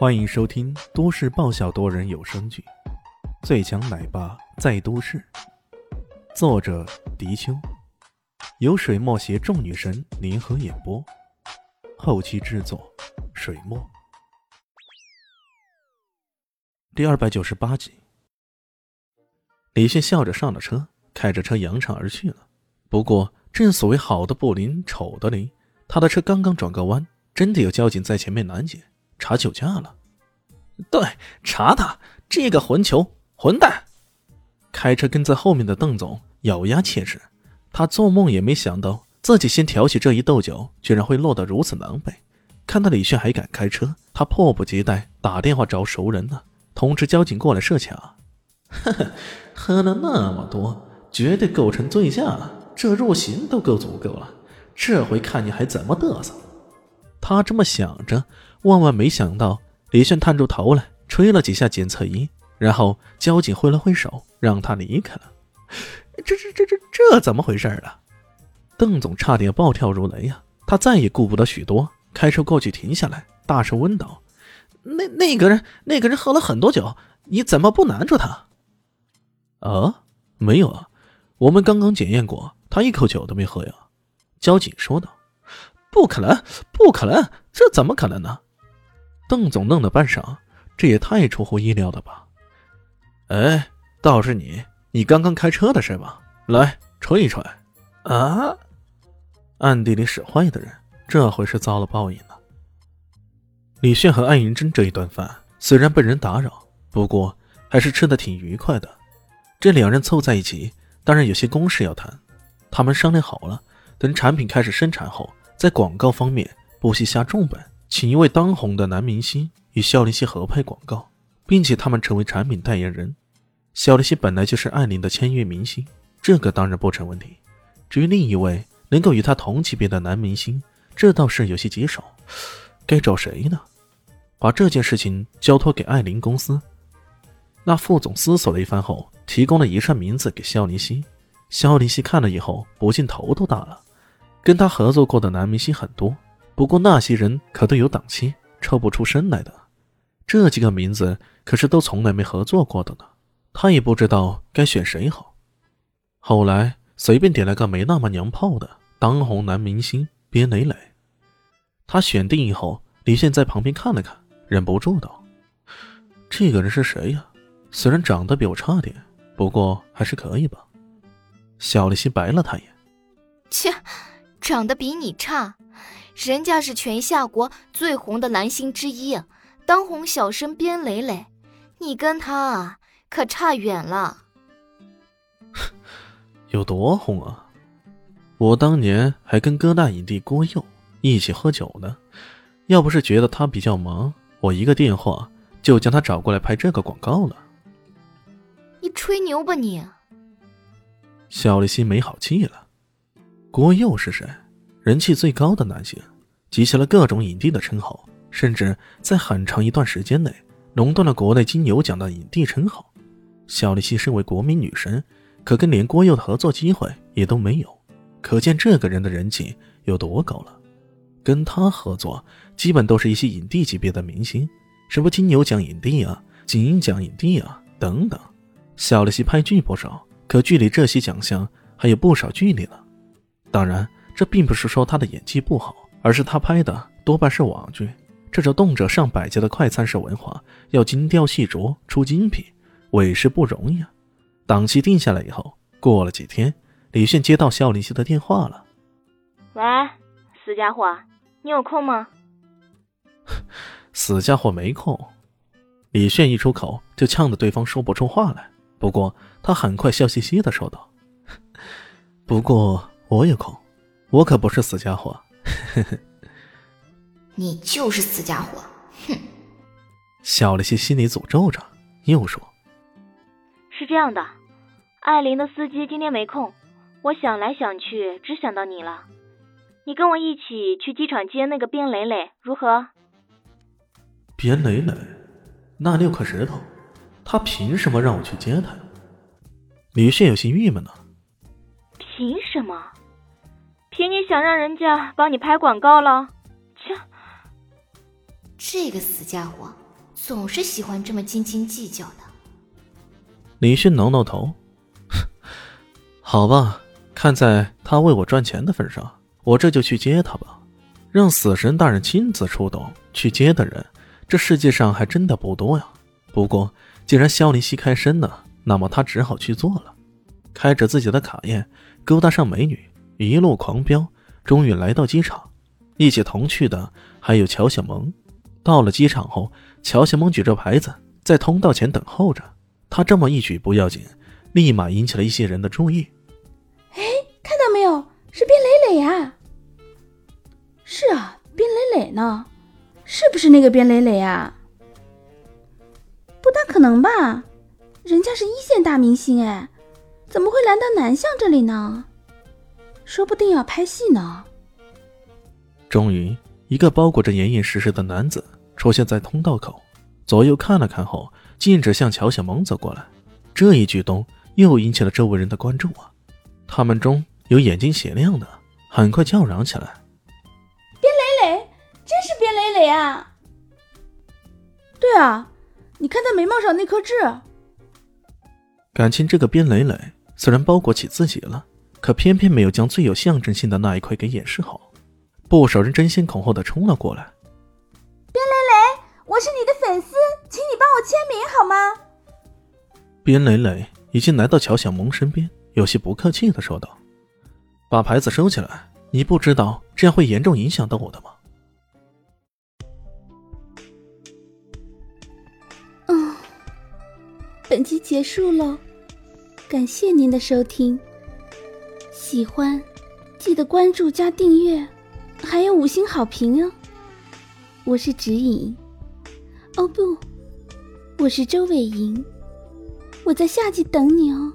欢迎收听都市爆笑多人有声剧《最强奶爸在都市》，作者：迪秋，由水墨携众女神联合演播，后期制作：水墨。第二百九十八集，李现笑着上了车，开着车扬长而去了。不过，正所谓好的不灵，丑的灵，他的车刚刚转个弯，真的有交警在前面拦截。查酒驾了，对，查他这个混球混蛋！开车跟在后面的邓总咬牙切齿，他做梦也没想到自己先挑起这一斗酒，居然会落得如此狼狈。看到李炫还敢开车，他迫不及待打电话找熟人呢，通知交警过来设卡。呵呵，喝了那么多，绝对构成醉驾了，这入刑都够足够了。这回看你还怎么嘚瑟！他这么想着。万万没想到，李炫探出头来，吹了几下检测仪，然后交警挥了挥手，让他离开了。这这这这这怎么回事啊？邓总差点暴跳如雷呀！他再也顾不得许多，开车过去停下来，大声问道：“那那个人，那个人喝了很多酒，你怎么不拦住他？”啊，没有啊，我们刚刚检验过，他一口酒都没喝呀。交警说道：“不可能，不可能，这怎么可能呢？”邓总愣了半晌，这也太出乎意料了吧？哎，倒是你，你刚刚开车的是吧？来，吹一吹。啊！暗地里使坏的人，这回是遭了报应了。李炫和艾云珍这一顿饭虽然被人打扰，不过还是吃的挺愉快的。这两人凑在一起，当然有些公事要谈。他们商量好了，等产品开始生产后，在广告方面不惜下重本。请一位当红的男明星与肖林熙合拍广告，并且他们成为产品代言人。肖林熙本来就是艾琳的签约明星，这个当然不成问题。至于另一位能够与他同级别的男明星，这倒是有些棘手。该找谁呢？把这件事情交托给艾琳公司。那副总思索了一番后，提供了一串名字给肖林熙。肖林熙看了以后，不禁头都大了。跟他合作过的男明星很多。不过那些人可都有档期，抽不出身来的。这几个名字可是都从来没合作过的呢，他也不知道该选谁好。后来随便点了个没那么娘炮的当红男明星边磊磊。他选定以后，李现在旁边看了看，忍不住道：“这个人是谁呀？虽然长得比我差点，不过还是可以吧。”小丽心白了他一眼：“切，长得比你差。”人家是全夏国最红的男星之一，当红小生边磊磊，你跟他啊可差远了。有多红啊？我当年还跟哥大影帝郭佑一起喝酒呢。要不是觉得他比较忙，我一个电话就将他找过来拍这个广告了。你吹牛吧你！小丽心没好气了。郭佑是谁？人气最高的男星，集齐了各种影帝的称号，甚至在很长一段时间内垄断了国内金牛奖的影帝称号。小丽希身为国民女神，可跟连郭佑的合作机会也都没有，可见这个人的人气有多高了。跟他合作，基本都是一些影帝级别的明星，什么金牛奖影帝啊、金鹰奖影帝啊等等。小丽希拍剧不少，可距离这些奖项还有不少距离呢。当然。这并不是说他的演技不好，而是他拍的多半是网剧，这种动辄上百集的快餐式文化，要精雕细琢出精品，委实不容易啊。档期定下来以后，过了几天，李炫接到肖林熙的电话了。喂，死家伙，你有空吗？死家伙没空。李炫一出口就呛得对方说不出话来。不过他很快笑嘻嘻的说道：“ 不过我有空。”我可不是死家伙，你就是死家伙，哼！小丽西心里诅咒着，又说：“是这样的，艾琳的司机今天没空，我想来想去，只想到你了。你跟我一起去机场接那个边磊磊，如何？”边磊磊，那六颗石头，他凭什么让我去接他？李炫有些郁闷呢。凭什么？凭你想让人家帮你拍广告了？切！这个死家伙总是喜欢这么斤斤计较的。李迅挠挠头，好吧，看在他为我赚钱的份上，我这就去接他吧。让死神大人亲自出动去接的人，这世界上还真的不多呀。不过既然萧林熙开身了，那么他只好去做了。开着自己的卡宴，勾搭上美女，一路狂飙，终于来到机场。一起同去的还有乔小萌。到了机场后，乔小萌举着牌子在通道前等候着。他这么一举不要紧，立马引起了一些人的注意。哎，看到没有，是边磊磊呀！是啊，边磊磊呢？是不是那个边磊磊啊？不大可能吧？人家是一线大明星哎，怎么会来到南巷这里呢？说不定要拍戏呢。终于，一个包裹着严严实实的男子出现在通道口，左右看了看后。径直向乔小萌走过来，这一举动又引起了周围人的关注啊！他们中有眼睛雪亮的，很快叫嚷起来：“边磊磊，真是边磊磊啊！”“对啊，你看他眉毛上那颗痣。”感情这个边磊磊虽然包裹起自己了，可偏偏没有将最有象征性的那一块给掩饰好。不少人争先恐后的冲了过来。我是你的粉丝，请你帮我签名好吗？边磊磊已经来到乔小萌身边，有些不客气的说道：“把牌子收起来，你不知道这样会严重影响到我的吗？”嗯，本集结束了，感谢您的收听。喜欢记得关注加订阅，还有五星好评哦。我是指引。哦不，我是周伟莹，我在夏季等你哦。